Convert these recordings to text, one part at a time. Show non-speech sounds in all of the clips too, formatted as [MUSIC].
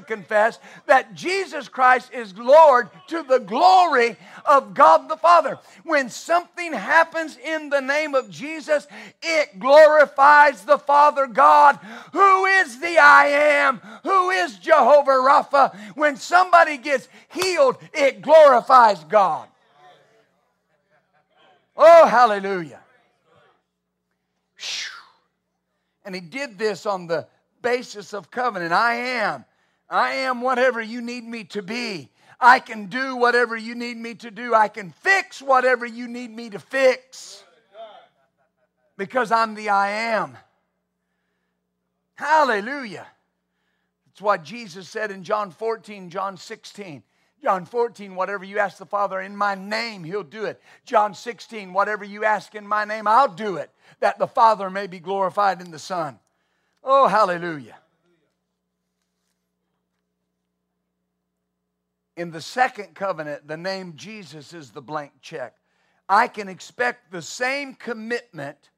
confess that Jesus Christ is Lord to the glory of God the Father. When something happens in the name of Jesus, it glorifies the Father God, who is the I am, who is Jehovah Rapha. When somebody gets healed, it glorifies God. Oh, hallelujah. And he did this on the basis of covenant. I am I am whatever you need me to be. I can do whatever you need me to do. I can fix whatever you need me to fix. Because I'm the I am. Hallelujah. That's what Jesus said in John 14, John 16. John 14, whatever you ask the Father in my name, He'll do it. John 16, whatever you ask in my name, I'll do it, that the Father may be glorified in the Son. Oh, hallelujah. In the second covenant, the name Jesus is the blank check. I can expect the same commitment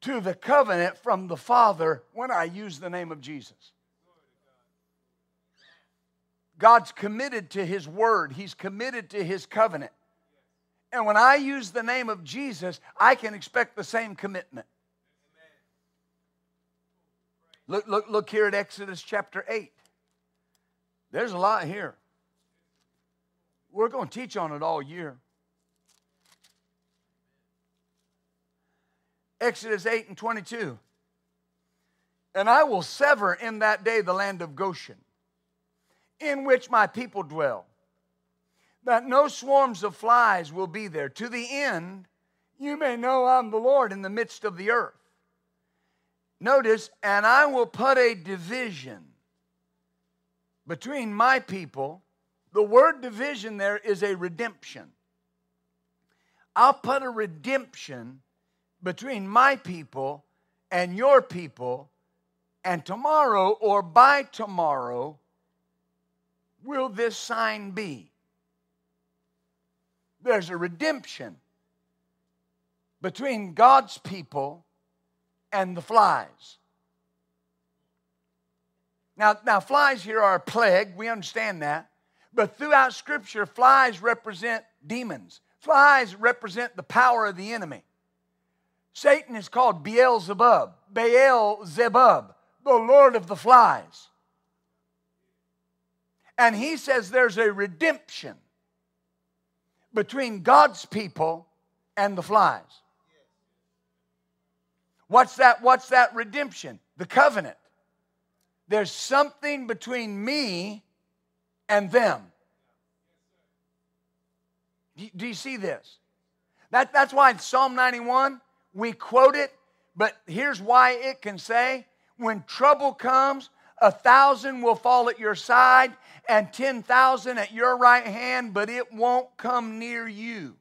to the covenant from the Father when I use the name of Jesus. God's committed to His word, He's committed to His covenant. And when I use the name of Jesus, I can expect the same commitment. Look, look, look here at Exodus chapter 8. There's a lot here. We're going to teach on it all year. Exodus 8 and 22. And I will sever in that day the land of Goshen, in which my people dwell, that no swarms of flies will be there, to the end you may know I'm the Lord in the midst of the earth. Notice, and I will put a division between my people the word division there is a redemption. I'll put a redemption between my people and your people, and tomorrow or by tomorrow will this sign be. There's a redemption between God's people and the flies. Now, now flies here are a plague. We understand that. But throughout Scripture, flies represent demons, flies represent the power of the enemy. Satan is called Beelzebub, Beelzebub, the Lord of the flies. And he says there's a redemption between God's people and the flies. What's that? What's that redemption? The covenant. There's something between me and them. Do you see this? That, that's why in Psalm 91, we quote it, but here's why it can say, when trouble comes, a thousand will fall at your side and 10,000 at your right hand, but it won't come near you.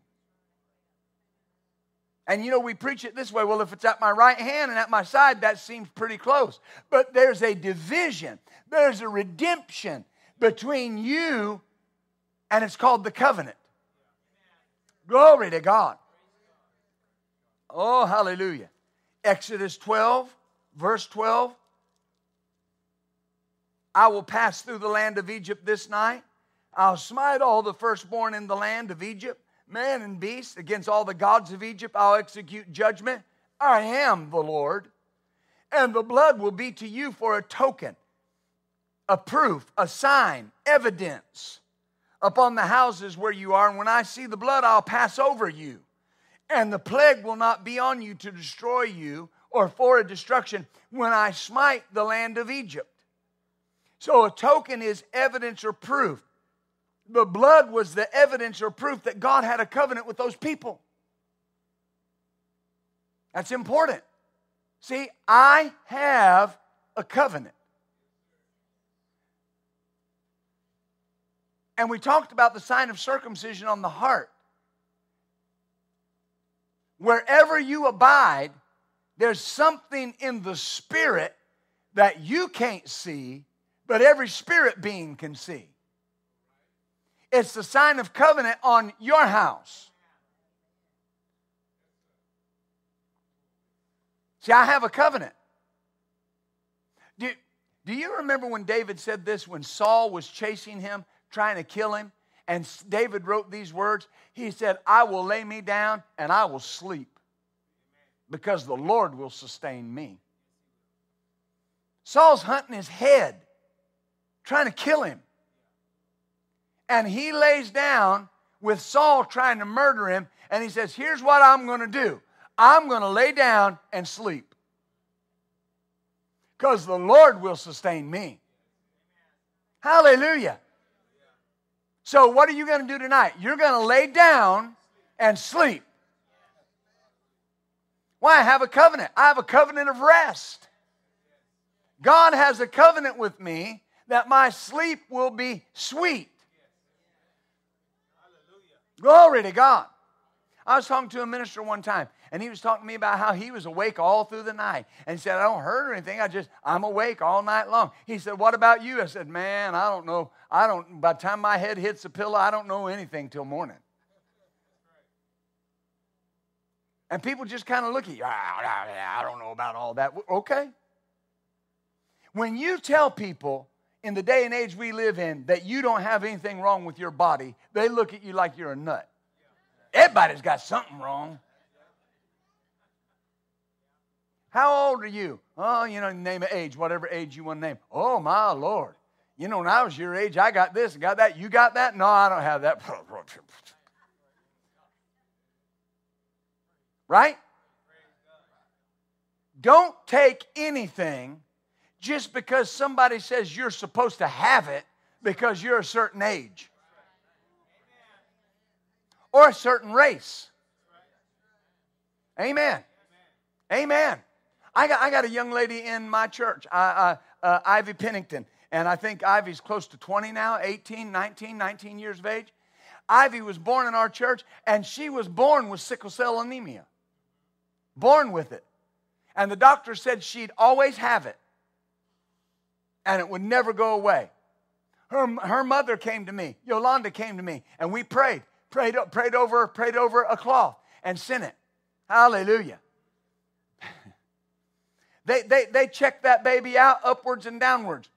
And you know, we preach it this way well, if it's at my right hand and at my side, that seems pretty close. But there's a division, there's a redemption, between you and it's called the covenant. Glory to God. Oh, hallelujah. Exodus 12, verse 12. I will pass through the land of Egypt this night. I'll smite all the firstborn in the land of Egypt, man and beast, against all the gods of Egypt. I'll execute judgment. I am the Lord. And the blood will be to you for a token a proof, a sign, evidence upon the houses where you are. And when I see the blood, I'll pass over you. And the plague will not be on you to destroy you or for a destruction when I smite the land of Egypt. So a token is evidence or proof. The blood was the evidence or proof that God had a covenant with those people. That's important. See, I have a covenant. And we talked about the sign of circumcision on the heart. Wherever you abide, there's something in the spirit that you can't see, but every spirit being can see. It's the sign of covenant on your house. See, I have a covenant. Do, Do you remember when David said this when Saul was chasing him, trying to kill him? And David wrote these words. He said, I will lay me down and I will sleep because the Lord will sustain me. Saul's hunting his head, trying to kill him. And he lays down with Saul trying to murder him, and he says, Here's what I'm going to do I'm going to lay down and sleep because the Lord will sustain me. Hallelujah. So, what are you going to do tonight? You're going to lay down and sleep. Why? I have a covenant. I have a covenant of rest. God has a covenant with me that my sleep will be sweet. Glory to God. I was talking to a minister one time, and he was talking to me about how he was awake all through the night. And said, I don't hurt or anything. I just, I'm awake all night long. He said, What about you? I said, Man, I don't know. I don't, by the time my head hits the pillow, I don't know anything till morning. And people just kind of look at you. Ah, ah, ah, I don't know about all that. Okay. When you tell people in the day and age we live in that you don't have anything wrong with your body, they look at you like you're a nut. Everybody's got something wrong. How old are you? Oh, you know, name an age, whatever age you want to name. Oh, my Lord. You know, when I was your age, I got this and got that. You got that? No, I don't have that. [LAUGHS] Right? Don't take anything just because somebody says you're supposed to have it because you're a certain age or a certain race. Amen. Amen. I got, I got a young lady in my church, uh, uh, Ivy Pennington, and I think Ivy's close to 20 now, 18, 19, 19 years of age. Ivy was born in our church, and she was born with sickle cell anemia. Born with it. And the doctor said she'd always have it and it would never go away. Her, her mother came to me, Yolanda came to me, and we prayed, prayed, prayed over, prayed over a cloth and sent it. Hallelujah. [LAUGHS] they, they, they checked that baby out upwards and downwards.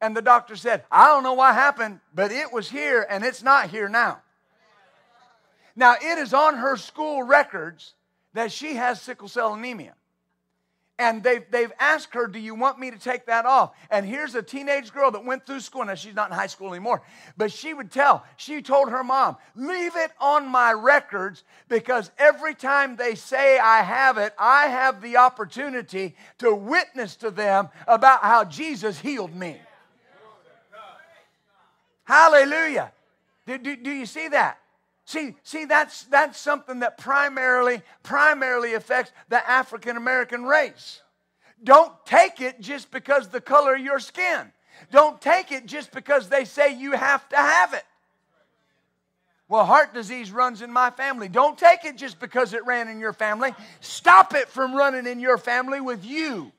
And the doctor said, I don't know what happened, but it was here and it's not here now. Now, it is on her school records that she has sickle cell anemia and they've, they've asked her, Do you want me to take that off? And here's a teenage girl that went through school. Now, she's not in high school anymore, but she would tell, she told her mom, Leave it on my records because every time they say I have it, I have the opportunity to witness to them about how Jesus healed me. Hallelujah. Do, do, do you see that? See, see that's, that's something that primarily, primarily affects the African American race. Don't take it just because the color of your skin. Don't take it just because they say you have to have it. Well, heart disease runs in my family. Don't take it just because it ran in your family. Stop it from running in your family with you.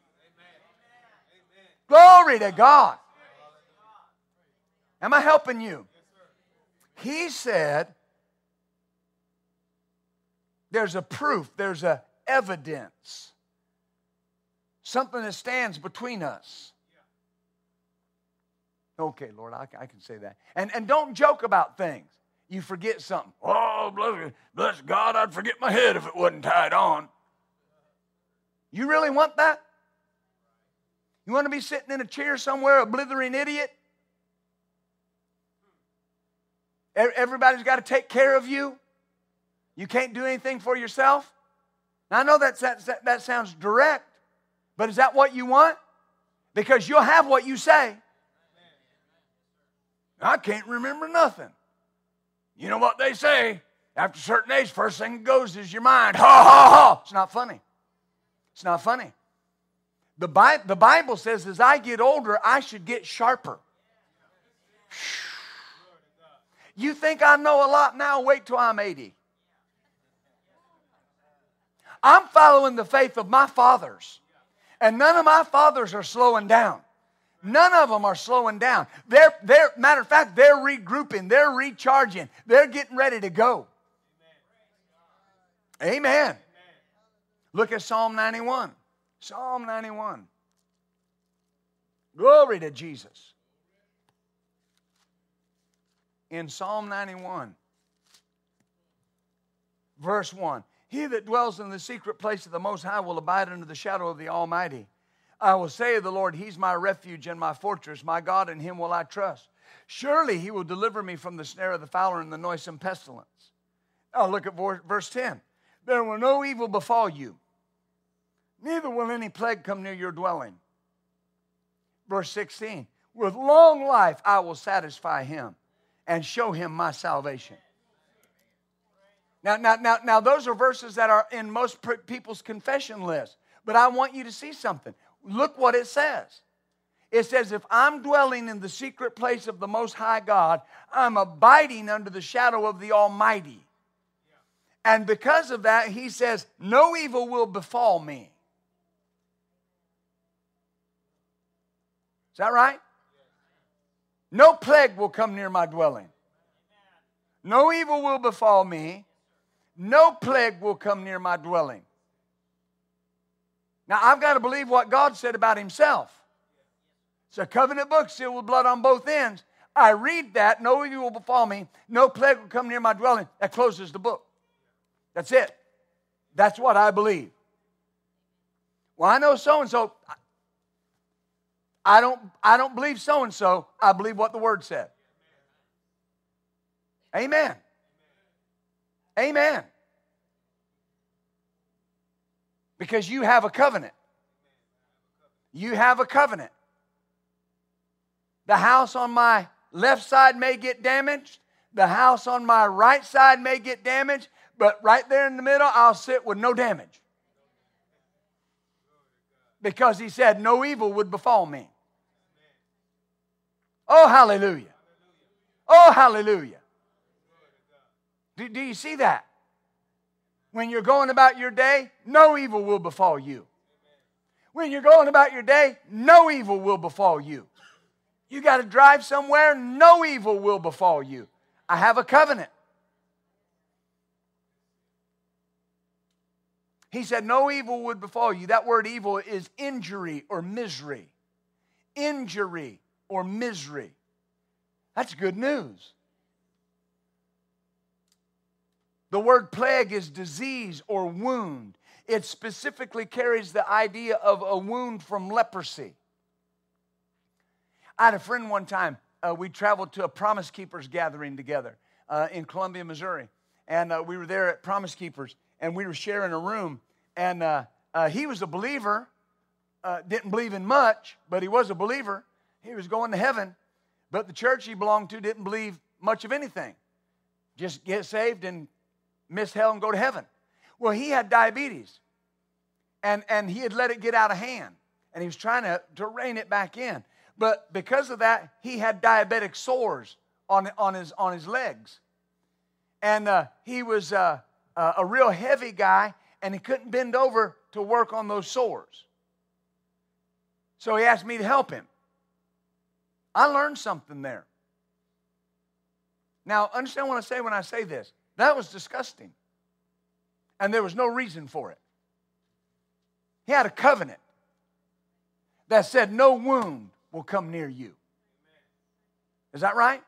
Glory to God. Am I helping you? He said, there's a proof, there's a evidence. Something that stands between us. Okay, Lord, I, I, can say that. And, and don't joke about things. You forget something. Oh, bless, bless God, I'd forget my head if it wasn't tied on. You really want that? You want to be sitting in a chair somewhere, a blithering idiot? Everybody's got to take care of you. You can't do anything for yourself? Now, I know that, that, that sounds direct, but is that what you want? Because you'll have what you say. I can't remember nothing. You know what they say? After a certain age, first thing that goes is your mind. Ha ha ha. It's not funny. It's not funny. The, Bi- the Bible says as I get older, I should get sharper. You think I know a lot now? Wait till I'm 80. I'm following the faith of my fathers. And none of my fathers are slowing down. None of them are slowing down. They're, they're, matter of fact, they're regrouping, they're recharging, they're getting ready to go. Amen. Amen. Look at Psalm 91. Psalm 91. Glory to Jesus. In Psalm 91, verse 1 He that dwells in the secret place of the Most High will abide under the shadow of the Almighty. I will say of the Lord, He's my refuge and my fortress, my God, in Him will I trust. Surely He will deliver me from the snare of the fowler and the noisome pestilence. Now look at verse 10. There will no evil befall you, neither will any plague come near your dwelling. Verse 16. With long life I will satisfy him and show him my salvation. Now, now, now, now, those are verses that are in most people's confession list. But I want you to see something. Look what it says. It says, If I'm dwelling in the secret place of the Most High God, I'm abiding under the shadow of the Almighty. And because of that, he says, No evil will befall me. Is that right? No plague will come near my dwelling. No evil will befall me. No plague will come near my dwelling. Now, I've got to believe what God said about Himself. It's a covenant book sealed with blood on both ends. I read that, no evil will befall me, no plague will come near my dwelling. That closes the book. That's it. That's what I believe. Well, I know so and so. I don't, I don't believe so and so. I believe what the word said. Amen. Amen. Because you have a covenant. You have a covenant. The house on my left side may get damaged. The house on my right side may get damaged. But right there in the middle, I'll sit with no damage. Because he said, No evil would befall me. Oh, hallelujah. Oh, hallelujah. Do, do you see that? When you're going about your day, no evil will befall you. When you're going about your day, no evil will befall you. You got to drive somewhere, no evil will befall you. I have a covenant. He said, No evil would befall you. That word evil is injury or misery. Injury or misery. That's good news. The word plague is disease or wound. It specifically carries the idea of a wound from leprosy. I had a friend one time, uh, we traveled to a Promise Keepers gathering together uh, in Columbia, Missouri. And uh, we were there at Promise Keepers, and we were sharing a room. And uh, uh, he was a believer, uh, didn't believe in much, but he was a believer. He was going to heaven, but the church he belonged to didn't believe much of anything. Just get saved and miss hell and go to heaven. Well, he had diabetes, and, and he had let it get out of hand, and he was trying to, to rein it back in. But because of that, he had diabetic sores on, on, his, on his legs. And uh, he was uh, uh, a real heavy guy, and he couldn't bend over to work on those sores. So he asked me to help him. I learned something there. Now, understand what I say when I say this. That was disgusting. And there was no reason for it. He had a covenant that said, No wound will come near you. Is that right?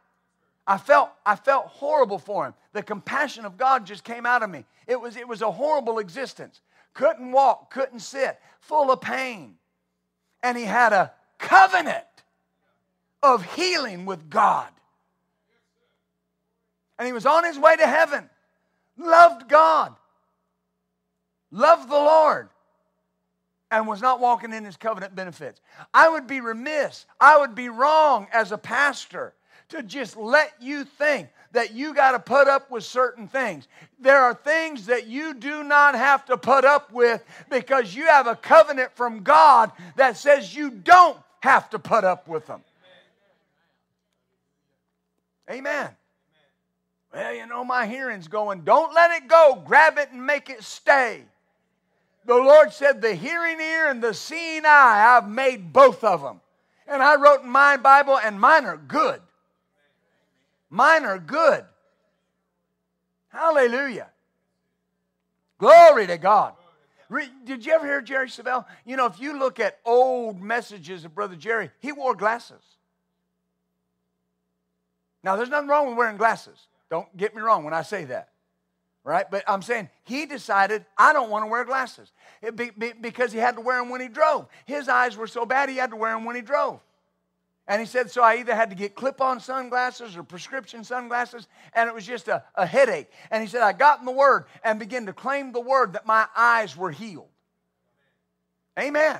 I felt, I felt horrible for him. The compassion of God just came out of me. It was, it was a horrible existence. Couldn't walk, couldn't sit, full of pain. And he had a covenant of healing with God. And he was on his way to heaven, loved God, loved the Lord, and was not walking in his covenant benefits. I would be remiss, I would be wrong as a pastor to just let you think that you got to put up with certain things. There are things that you do not have to put up with because you have a covenant from God that says you don't have to put up with them. Amen. Well, you know, my hearing's going, don't let it go. Grab it and make it stay. The Lord said, the hearing ear and the seeing eye, I've made both of them. And I wrote in my Bible, and mine are good. Mine are good. Hallelujah. Glory to God. Did you ever hear Jerry Savelle? You know, if you look at old messages of Brother Jerry, he wore glasses. Now, there's nothing wrong with wearing glasses. Don't get me wrong when I say that. Right? But I'm saying he decided, I don't want to wear glasses be, be, because he had to wear them when he drove. His eyes were so bad, he had to wear them when he drove. And he said, so I either had to get clip on sunglasses or prescription sunglasses, and it was just a, a headache. And he said, I got in the Word and began to claim the Word that my eyes were healed. Amen.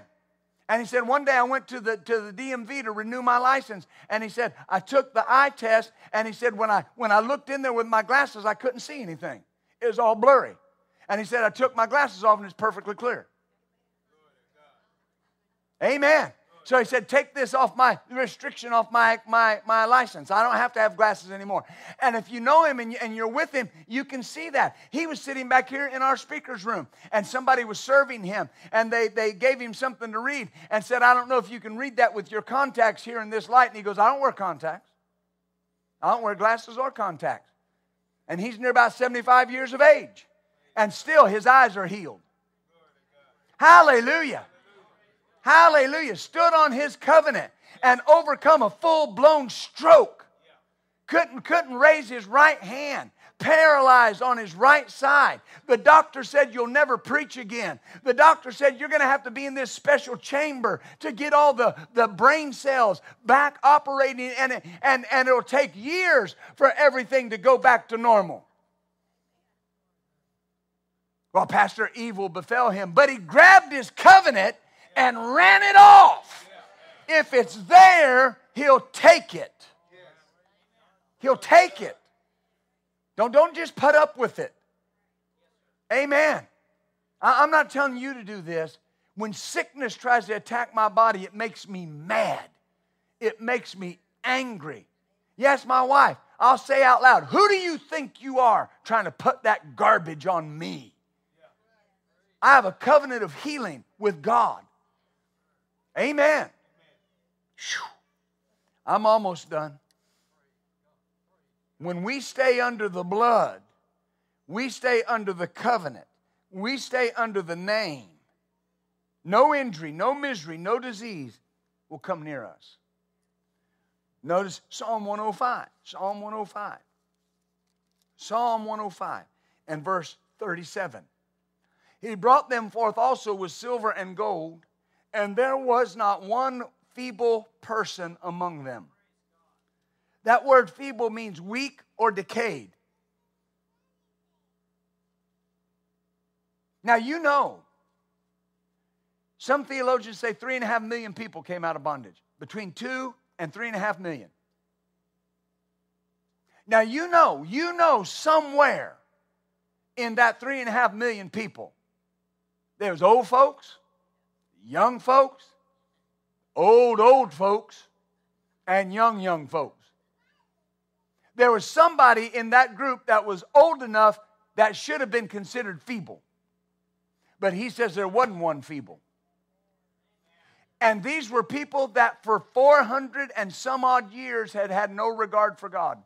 And he said, one day I went to the, to the DMV to renew my license. And he said, I took the eye test. And he said, when I, when I looked in there with my glasses, I couldn't see anything. It was all blurry. And he said, I took my glasses off and it's perfectly clear. Amen. So he said, Take this off my restriction off my, my, my license. I don't have to have glasses anymore. And if you know him and, and you're with him, you can see that. He was sitting back here in our speaker's room, and somebody was serving him, and they, they gave him something to read and said, I don't know if you can read that with your contacts here in this light. And he goes, I don't wear contacts. I don't wear glasses or contacts. And he's near about 75 years of age, and still his eyes are healed. Hallelujah hallelujah, stood on his covenant and overcome a full blown stroke. Couldn't, couldn't raise his right hand, paralyzed on his right side. The doctor said, You'll never preach again. The doctor said, You're going to have to be in this special chamber to get all the, the brain cells back operating, and, and, and it'll take years for everything to go back to normal. Well, Pastor, evil befell him, but he grabbed his covenant and ran it off. If it's there, he'll take it. He'll take it. Don't, don't just put up with it. Amen. I, I'm not telling you to do this. When sickness tries to attack my body, it makes me mad. It makes me angry. Yes, my wife, I'll say out loud, Who do you think you are trying to put that garbage on me? I have a covenant of healing with God. Amen. I'm almost done. When we stay under the blood, we stay under the covenant, we stay under the name. No injury, no misery, no disease will come near us. Notice Psalm 105. Psalm 105. Psalm 105 and verse 37. He brought them forth also with silver and gold and there was not one feeble person among them. That word feeble means weak or decayed. Now, you know, some theologians say three and a half million people came out of bondage, between two and three and a half million. Now, you know, you know somewhere in that three and a half million people, there's old folks, young folks, old, old folks, and young, young folks. There was somebody in that group that was old enough that should have been considered feeble. But he says there wasn't one feeble. And these were people that for 400 and some odd years had had no regard for God.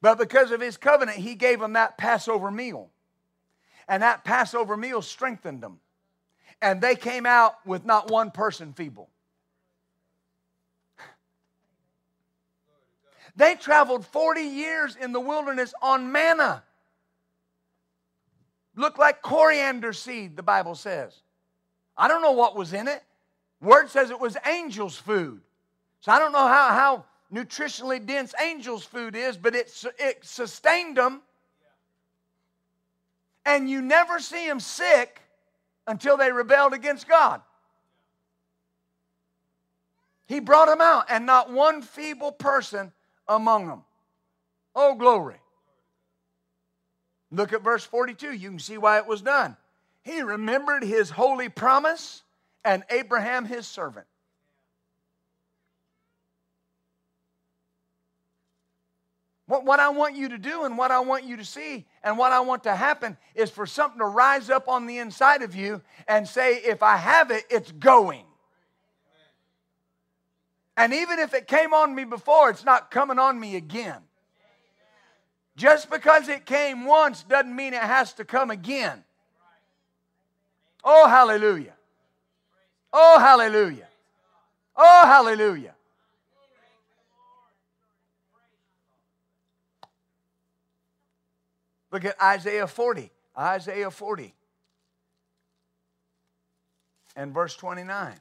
But because of his covenant, he gave them that Passover meal. And that Passover meal strengthened them. And they came out with not one person feeble. They traveled 40 years in the wilderness on manna. Looked like coriander seed, the Bible says. I don't know what was in it. Word says it was angels' food. So I don't know how, how nutritionally dense angels' food is, but it, it sustained them and you never see them sick until they rebelled against God. He brought them out, and not one feeble person among them. Oh, glory. Look at verse 42. You can see why it was done. He remembered his holy promise and Abraham his servant. What, what I want you to do and what I want you to see and what I want to happen is for something to rise up on the inside of you and say, if I have it, it's going. And even if it came on me before, it's not coming on me again. Just because it came once doesn't mean it has to come again. Oh, hallelujah. Oh, hallelujah. Oh, hallelujah. Look at Isaiah 40. Isaiah 40 and verse 29.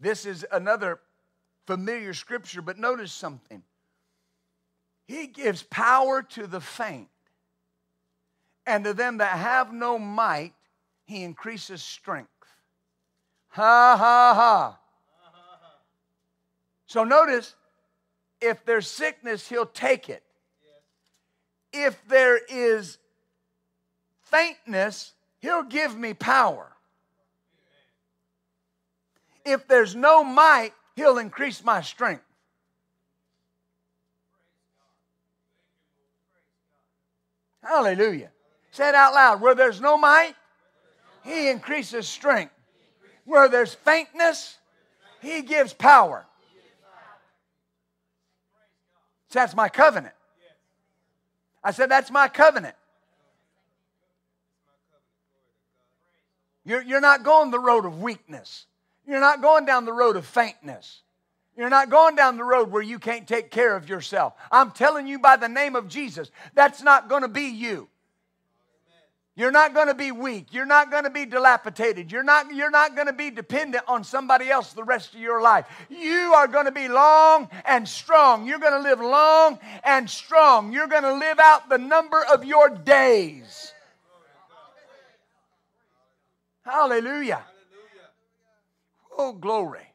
This is another familiar scripture, but notice something. He gives power to the faint, and to them that have no might, he increases strength. Ha ha ha. So notice, if there's sickness, he'll take it. If there is faintness, he'll give me power. If there's no might, he'll increase my strength. Hallelujah. Say it out loud. Where there's no might, he increases strength. Where there's faintness, he gives power. That's my covenant. I said, that's my covenant. You're, you're not going the road of weakness. You're not going down the road of faintness. You're not going down the road where you can't take care of yourself. I'm telling you by the name of Jesus, that's not going to be you. You're not going to be weak. You're not going to be dilapidated. You're not, you're not going to be dependent on somebody else the rest of your life. You are going to be long and strong. You're going to live long and strong. You're going to live out the number of your days. Hallelujah. Oh, glory.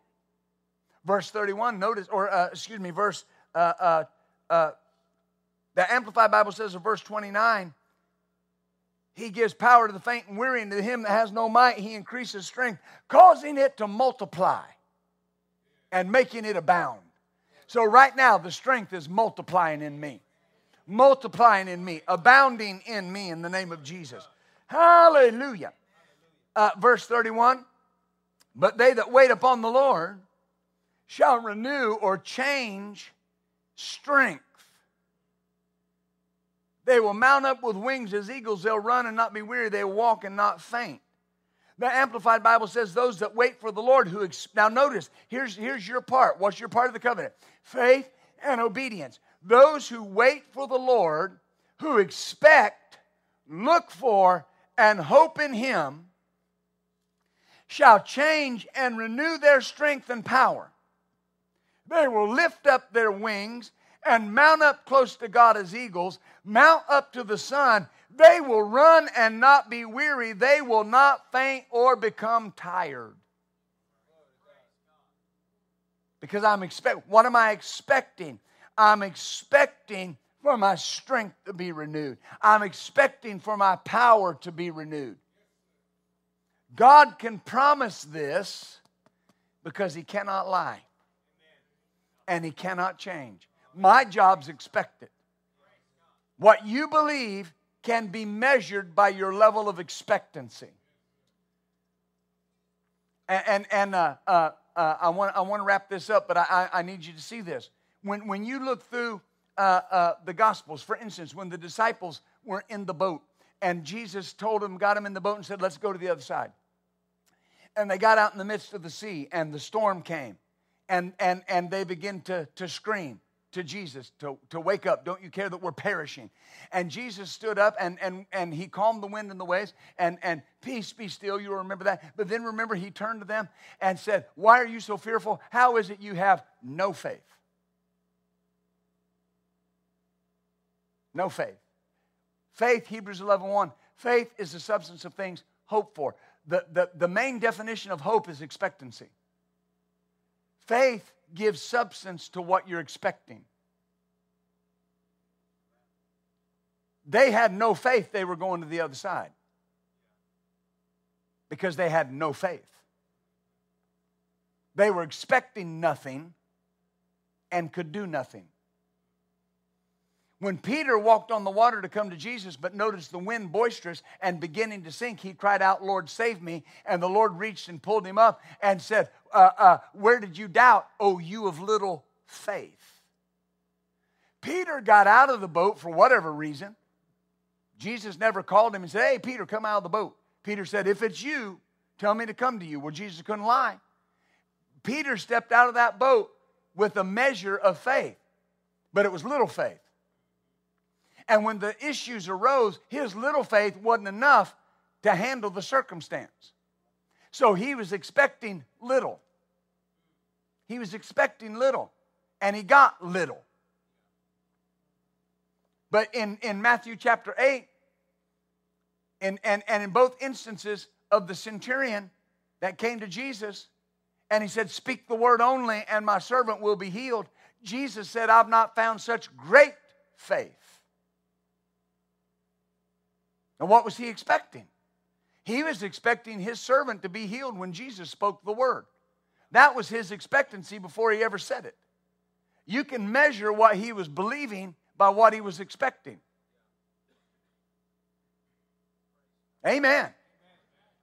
Verse 31, notice, or uh, excuse me, verse, uh, uh, uh, the Amplified Bible says in verse 29, he gives power to the faint and weary, and to him that has no might, he increases strength, causing it to multiply and making it abound. So, right now, the strength is multiplying in me, multiplying in me, abounding in me in the name of Jesus. Hallelujah. Uh, verse 31 But they that wait upon the Lord shall renew or change strength. They will mount up with wings as eagles. They'll run and not be weary. They will walk and not faint. The Amplified Bible says, Those that wait for the Lord who. Ex- now, notice, here's, here's your part. What's your part of the covenant? Faith and obedience. Those who wait for the Lord, who expect, look for, and hope in Him, shall change and renew their strength and power. They will lift up their wings and mount up close to God as eagles, mount up to the sun. They will run and not be weary. They will not faint or become tired. Because I'm expect what am I expecting? I'm expecting for my strength to be renewed. I'm expecting for my power to be renewed. God can promise this because he cannot lie. And he cannot change. My job's expected. What you believe can be measured by your level of expectancy. And, and, and uh, uh, uh, I, want, I want to wrap this up, but I, I, need you to see this. When, when you look through uh, uh, the Gospels, for instance, when the disciples were in the boat and Jesus told them, got them in the boat and said, Let's go to the other side. And they got out in the midst of the sea and the storm came and, and, and they begin to, to scream to Jesus to, to wake up. Don't you care that we're perishing? And Jesus stood up and, and, and he calmed the wind and the waves and, and peace be still. You remember that. But then remember, he turned to them and said, Why are you so fearful? How is it you have no faith? No faith. Faith, Hebrews 11 1, faith is the substance of things hoped for. The, the, the main definition of hope is expectancy. Faith gives substance to what you're expecting. They had no faith they were going to the other side because they had no faith. They were expecting nothing and could do nothing. When Peter walked on the water to come to Jesus, but noticed the wind boisterous and beginning to sink, he cried out, Lord, save me. And the Lord reached and pulled him up and said, uh, uh, Where did you doubt, O you of little faith? Peter got out of the boat for whatever reason. Jesus never called him and said, Hey, Peter, come out of the boat. Peter said, If it's you, tell me to come to you. Well, Jesus couldn't lie. Peter stepped out of that boat with a measure of faith, but it was little faith. And when the issues arose, his little faith wasn't enough to handle the circumstance. So he was expecting little. He was expecting little, and he got little. But in, in Matthew chapter 8, and, and, and in both instances of the centurion that came to Jesus, and he said, Speak the word only, and my servant will be healed. Jesus said, I've not found such great faith. And what was he expecting? He was expecting his servant to be healed when Jesus spoke the word. That was his expectancy before he ever said it. You can measure what he was believing by what he was expecting. Amen.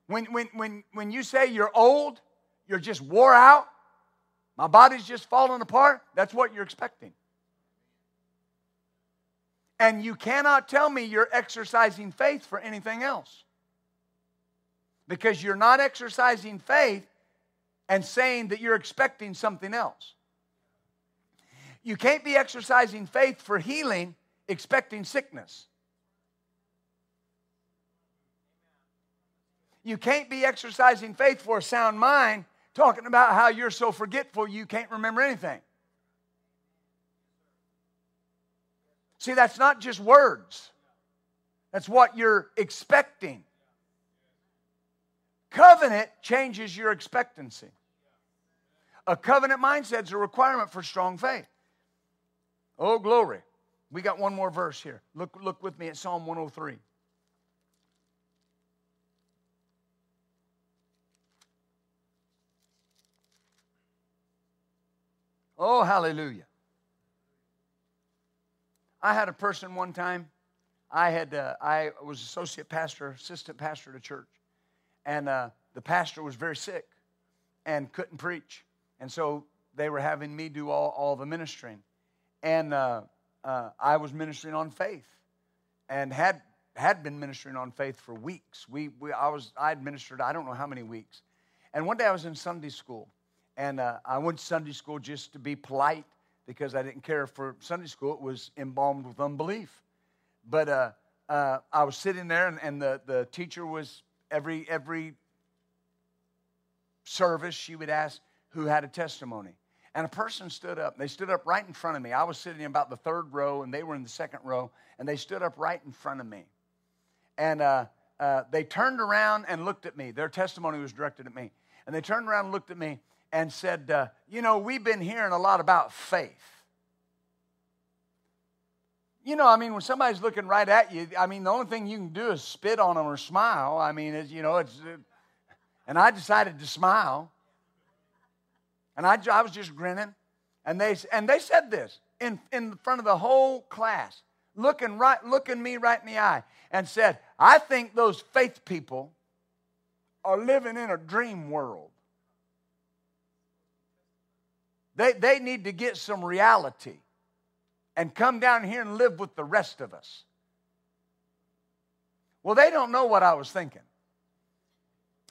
When, when, when, when you say you're old, you're just wore out, my body's just falling apart, that's what you're expecting. And you cannot tell me you're exercising faith for anything else. Because you're not exercising faith and saying that you're expecting something else. You can't be exercising faith for healing expecting sickness. You can't be exercising faith for a sound mind talking about how you're so forgetful you can't remember anything. See, that's not just words, that's what you're expecting. Covenant changes your expectancy. A covenant mindset is a requirement for strong faith. Oh, glory. We got one more verse here. Look, look with me at Psalm 103. Oh, hallelujah. I had a person one time. I had uh, I was associate pastor, assistant pastor a church, and uh, the pastor was very sick and couldn't preach, and so they were having me do all, all the ministering, and uh, uh I was ministering on faith, and had had been ministering on faith for weeks. We, we I was I had ministered I don't know how many weeks, and one day I was in Sunday school, and uh, I went to Sunday school just to be polite because I didn't care for Sunday school. It was embalmed with unbelief. But uh, uh, I was sitting there, and, and, the, the teacher was every every service she would ask who had a testimony. And a person stood up. They stood up right in front of me. I was sitting in about the third row, and they were in the second row, and they stood up right in front of me. And uh, uh they turned around and looked at me. Their testimony was directed at me. And they turned around and looked at me, and said, uh, You know, we've been hearing a lot about faith. You know, I mean, when somebody's looking right at you, I mean, the only thing you can do is spit on them or smile. I mean, it's, you know, it's, uh, and I decided to smile. And I, I was just grinning. And they, and they said this in, in front of the whole class, looking, right, looking me right in the eye, and said, I think those faith people are living in a dream world. They, they need to get some reality and come down here and live with the rest of us. Well, they don't know what I was thinking.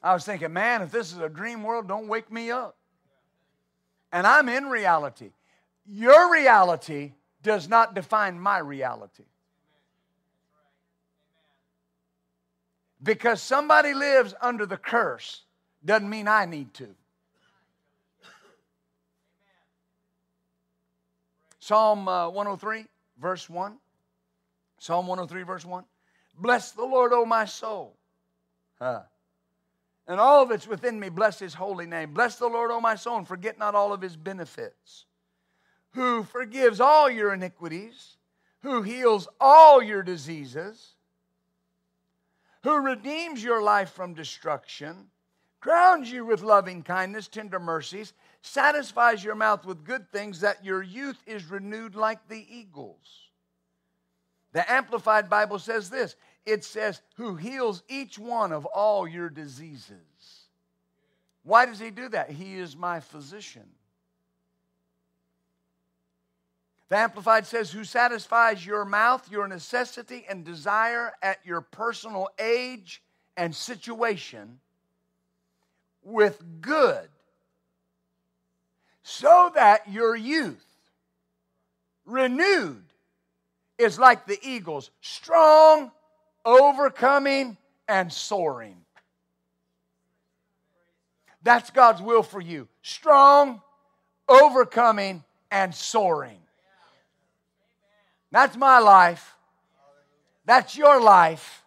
I was thinking, man, if this is a dream world, don't wake me up. And I'm in reality. Your reality does not define my reality. Because somebody lives under the curse doesn't mean I need to. Psalm uh, 103, verse 1. Psalm 103, verse 1. Bless the Lord, O my soul. Huh. And all that's within me, bless his holy name. Bless the Lord, O my soul, and forget not all of his benefits. Who forgives all your iniquities, who heals all your diseases, who redeems your life from destruction, crowns you with loving kindness, tender mercies satisfies your mouth with good things, that your youth is renewed like the eagles. The Amplified Bible says this it says, Who heals each one of all your diseases. Why does he do that? He is my physician. The Amplified says, Who satisfies your mouth, your necessity, and desire at your personal age and situation with good, that your youth, renewed, is like the eagles, strong, overcoming, and soaring. That's God's will for you. Strong, overcoming, and soaring. That's my life. That's your life.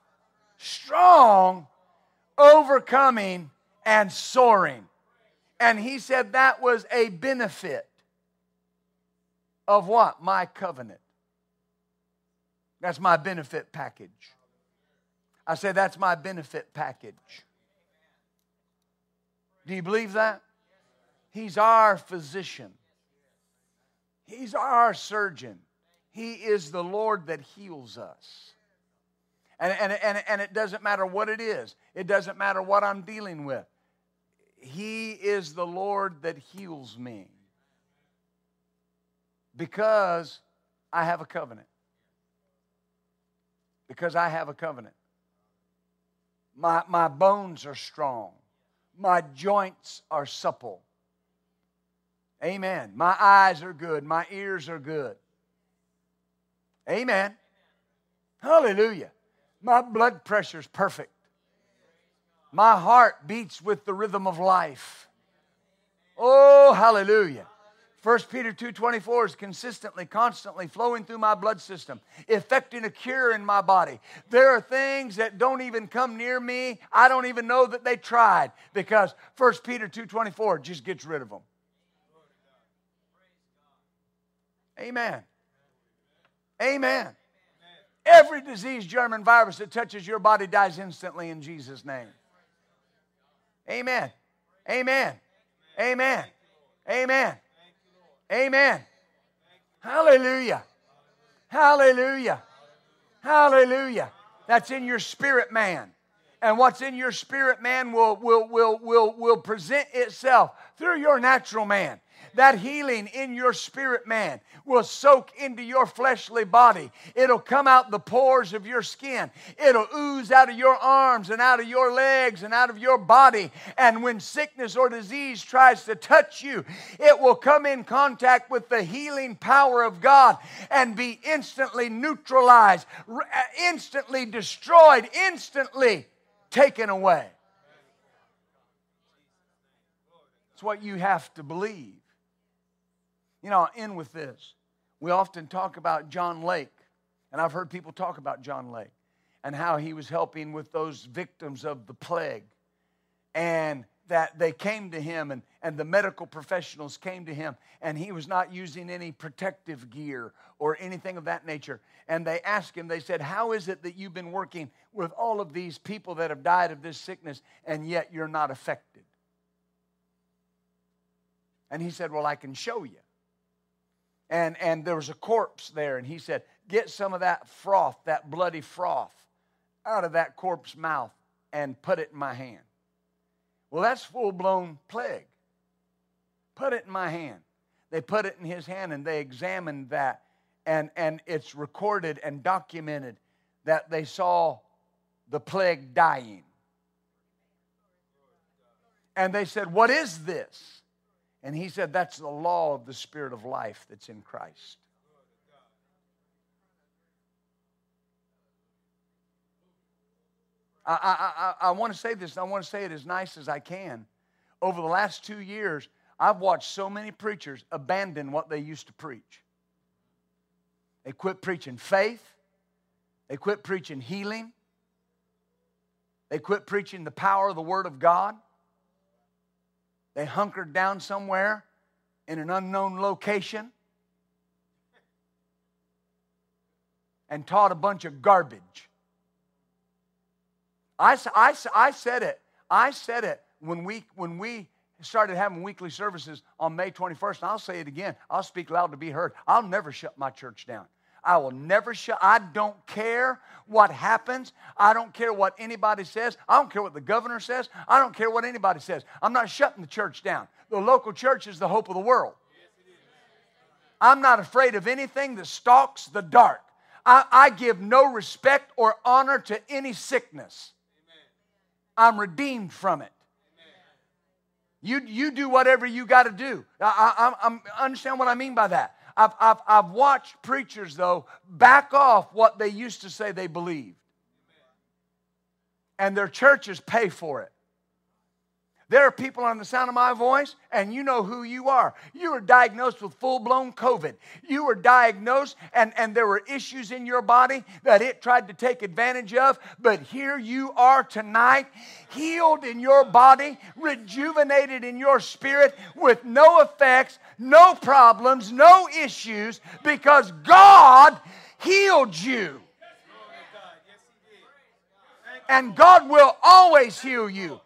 Strong, overcoming, and soaring. And he said that was a benefit of what? My covenant. That's my benefit package. I said, that's my benefit package. Do you believe that? He's our physician, He's our surgeon. He is the Lord that heals us. And, and, and, and it doesn't matter what it is, it doesn't matter what I'm dealing with. He is the Lord that heals me because I have a covenant. Because I have a covenant. My, my bones are strong, my joints are supple. Amen. My eyes are good, my ears are good. Amen. Hallelujah. My blood pressure is perfect. My heart beats with the rhythm of life. Oh, hallelujah. 1 Peter 2:24 is consistently constantly flowing through my blood system, effecting a cure in my body. There are things that don't even come near me. I don't even know that they tried because 1 Peter 2:24 just gets rid of them. Amen. Amen. Every disease, germ, and virus that touches your body dies instantly in Jesus' name. Amen. Amen. Amen. Amen. Amen. Hallelujah. Hallelujah. Hallelujah. That's in your spirit man. And what's in your spirit man will, will, will, will, will present itself through your natural man that healing in your spirit man will soak into your fleshly body. It'll come out the pores of your skin. It'll ooze out of your arms and out of your legs and out of your body. And when sickness or disease tries to touch you, it will come in contact with the healing power of God and be instantly neutralized, uh, instantly destroyed, instantly taken away. It's what you have to believe. You know, I'll end with this. We often talk about John Lake, and I've heard people talk about John Lake and how he was helping with those victims of the plague. And that they came to him and, and the medical professionals came to him and he was not using any protective gear or anything of that nature and they asked him they said how is it that you've been working with all of these people that have died of this sickness and yet you're not affected and he said well i can show you and, and there was a corpse there, and he said, Get some of that froth, that bloody froth, out of that corpse mouth and put it in my hand. Well, that's full blown plague. Put it in my hand. They put it in his hand and they examined that, and, and it's recorded and documented that they saw the plague dying. And they said, What is this? And he said that's the law of the Spirit of life that's in Christ. I, I, I, I want to say this, I want to say it as nice as I can. Over the last two years, I've watched so many preachers abandon what they used to preach. They quit preaching faith, they quit preaching healing, they quit preaching the power of the Word of God. They hunkered down somewhere in an unknown location and taught a bunch of garbage. I, I, I said it. I said it when we, when we started having weekly services on May 21st, and I'll say it again. I'll speak loud to be heard. I'll never shut my church down. I will never shut. I don't care what happens. I don't care what anybody says. I don't care what the governor says. I don't care what anybody says. I'm not shutting the church down. The local church is the hope of the world. I'm not afraid of anything that stalks the dark. I, I give no respect or honor to any sickness. I'm redeemed from it. You, you do whatever you got to do. I, I, I understand what I mean by that. I've, I've, I've watched preachers, though, back off what they used to say they believed. And their churches pay for it. There are people on the sound of my voice, and you know who you are. You were diagnosed with full blown COVID. You were diagnosed, and, and there were issues in your body that it tried to take advantage of. But here you are tonight, healed in your body, rejuvenated in your spirit, with no effects, no problems, no issues, because God healed you. And God will always heal you.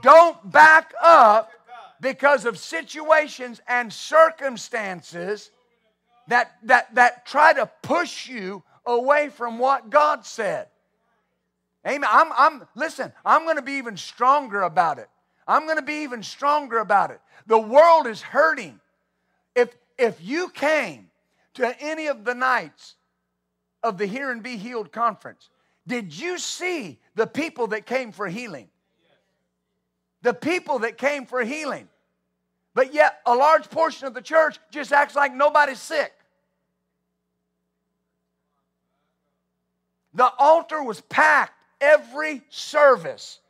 Don't back up because of situations and circumstances that, that, that try to push you away from what God said. Amen. I'm, I'm listen, I'm going to be even stronger about it. I'm going to be even stronger about it. The world is hurting. If if you came to any of the nights of the Hear and Be Healed conference, did you see the people that came for healing? The people that came for healing. But yet, a large portion of the church just acts like nobody's sick. The altar was packed every service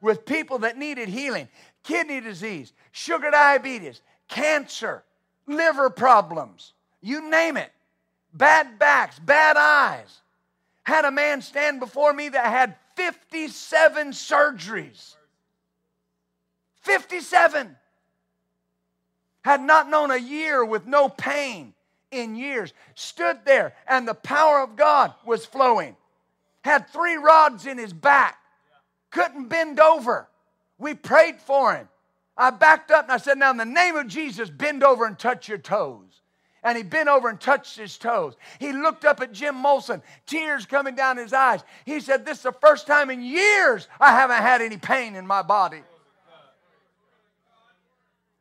with people that needed healing kidney disease, sugar diabetes, cancer, liver problems, you name it, bad backs, bad eyes. Had a man stand before me that had 57 surgeries. 57. Had not known a year with no pain in years. Stood there and the power of God was flowing. Had three rods in his back. Couldn't bend over. We prayed for him. I backed up and I said, Now, in the name of Jesus, bend over and touch your toes. And he bent over and touched his toes. He looked up at Jim Molson, tears coming down his eyes. He said, This is the first time in years I haven't had any pain in my body.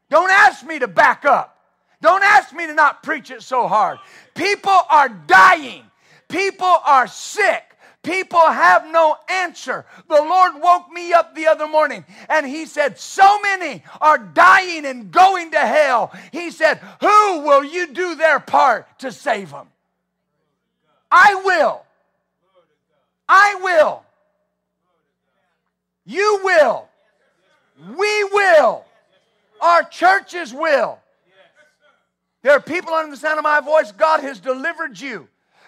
Don't ask me to back up. Don't ask me to not preach it so hard. People are dying. People are sick. People have no answer. The Lord woke me up the other morning and He said, So many are dying and going to hell. He said, Who will you do their part to save them? I will. I will. You will. We will. Our churches will. There are people under the sound of my voice. God has delivered you.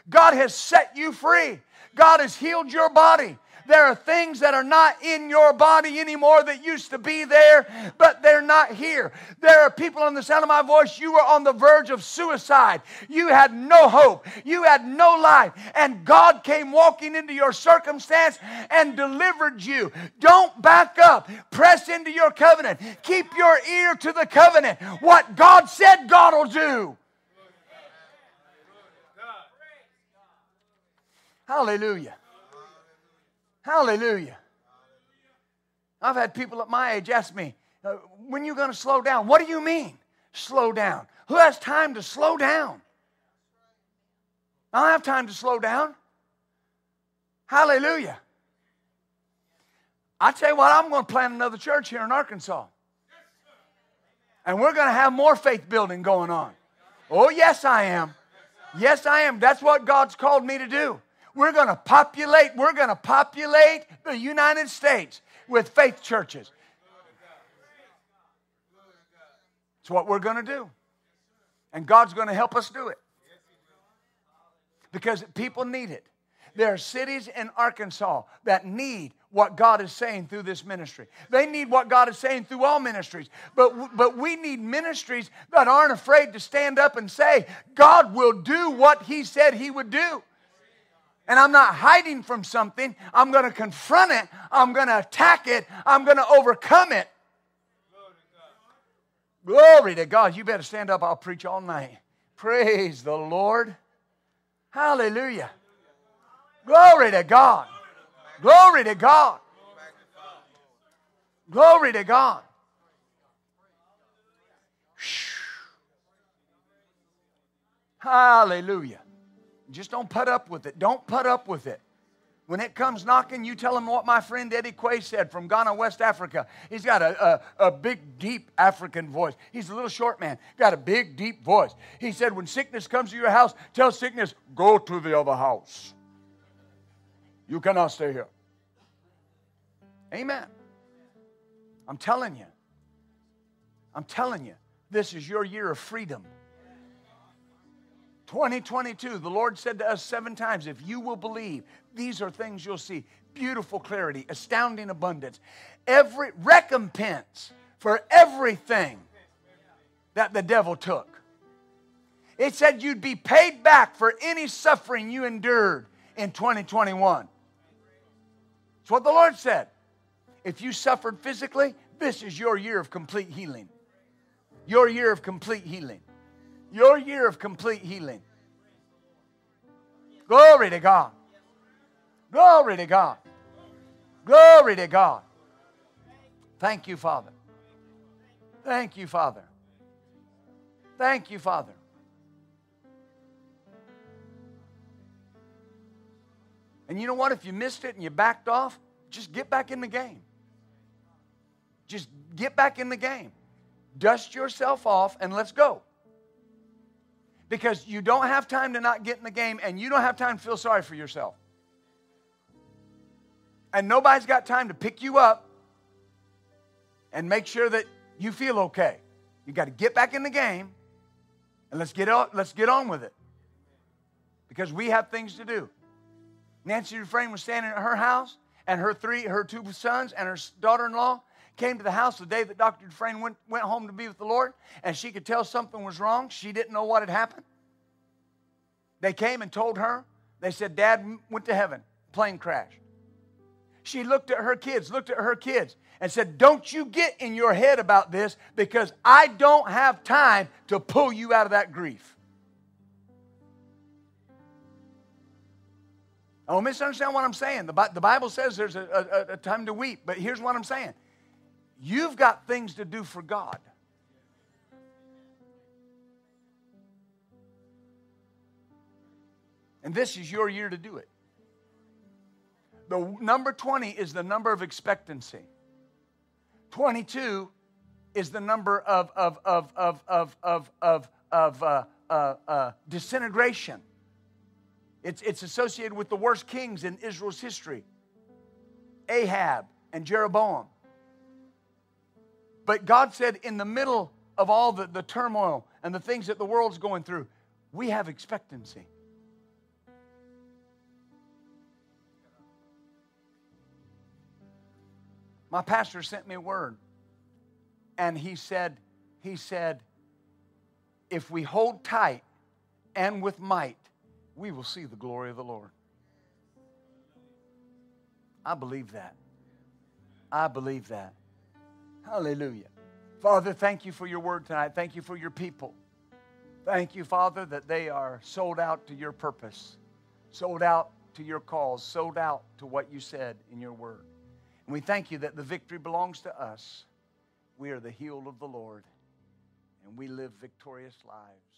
God has set you free. God has healed your body. There are things that are not in your body anymore that used to be there, but they're not here. There are people on the sound of my voice, you were on the verge of suicide. You had no hope. You had no life. And God came walking into your circumstance and delivered you. Don't back up. Press into your covenant. Keep your ear to the covenant. What God said, God will do. Hallelujah. Hallelujah. I've had people at my age ask me, uh, when are you going to slow down? What do you mean, slow down? Who has time to slow down? I don't have time to slow down. Hallelujah. I tell you what, I'm going to plant another church here in Arkansas. And we're going to have more faith building going on. Oh, yes, I am. Yes, I am. That's what God's called me to do. We're going to populate, we're going to populate the United States with faith churches. It's what we're going to do. And God's going to help us do it. Because people need it. There are cities in Arkansas that need what God is saying through this ministry. They need what God is saying through all ministries. But, but we need ministries that aren't afraid to stand up and say, God will do what He said He would do and I'm not hiding from something. I'm going to confront it. I'm going to attack it. I'm going to overcome it. Glory to God. You better stand up. I'll preach all night. Praise the Lord. Hallelujah. Glory to God. Glory to God. Glory to God. Hallelujah. Just don't put up with it. Don't put up with it. When it comes knocking, you tell him what my friend Eddie Quay said from Ghana, West Africa. He's got a, a, a, big, deep African voice. He's a little short man, got a big, deep voice. He said, When sickness comes to your house, tell sickness, go to the other house. You cannot stay here. Amen. I'm telling you. I'm telling you, this is your year of freedom. 2022, the Lord said to us seven times, if you will believe, these are things you'll see. Beautiful clarity, astounding abundance, every recompense for everything that the devil took. It said you'd be paid back for any suffering you endured in 2021. That's what the Lord said. If you suffered physically, this is your year of complete healing. Your year of complete healing. Your year of complete healing. Glory to God. Glory to God. Glory to God. Thank you, Father. Thank you, Father. Thank you, Father. And you know what? If you missed it and you backed off, just get back in the game. Just get back in the game. Dust yourself off and let's go because you don't have time to not get in the game and you don't have time to feel sorry for yourself. And nobody's got time to pick you up and make sure that you feel okay. You got to get back in the game and let's get on, let's get on with it. Because we have things to do. Nancy Dufresne was standing at her house and her three her two sons and her daughter-in-law came to the house the day that Dr. Dufresne went, went home to be with the Lord, and she could tell something was wrong. She didn't know what had happened. They came and told her. They said, Dad went to heaven, plane crash. She looked at her kids, looked at her kids, and said, Don't you get in your head about this because I don't have time to pull you out of that grief. Don't misunderstand what I'm saying. The, the Bible says there's a, a, a time to weep, but here's what I'm saying You've got things to do for God. And this is your year to do it. The number 20 is the number of expectancy. 22 is the number of, of, of, of, of, of, of, of uh, uh, uh, disintegration. It's, it's associated with the worst kings in Israel's history Ahab and Jeroboam. But God said, in the middle of all the, the turmoil and the things that the world's going through, we have expectancy. My pastor sent me a word, and he said, he said, if we hold tight and with might, we will see the glory of the Lord. I believe that. I believe that. Hallelujah. Father, thank you for your word tonight. Thank you for your people. Thank you, Father, that they are sold out to your purpose, sold out to your cause, sold out to what you said in your word. And we thank you that the victory belongs to us. We are the healed of the Lord, and we live victorious lives.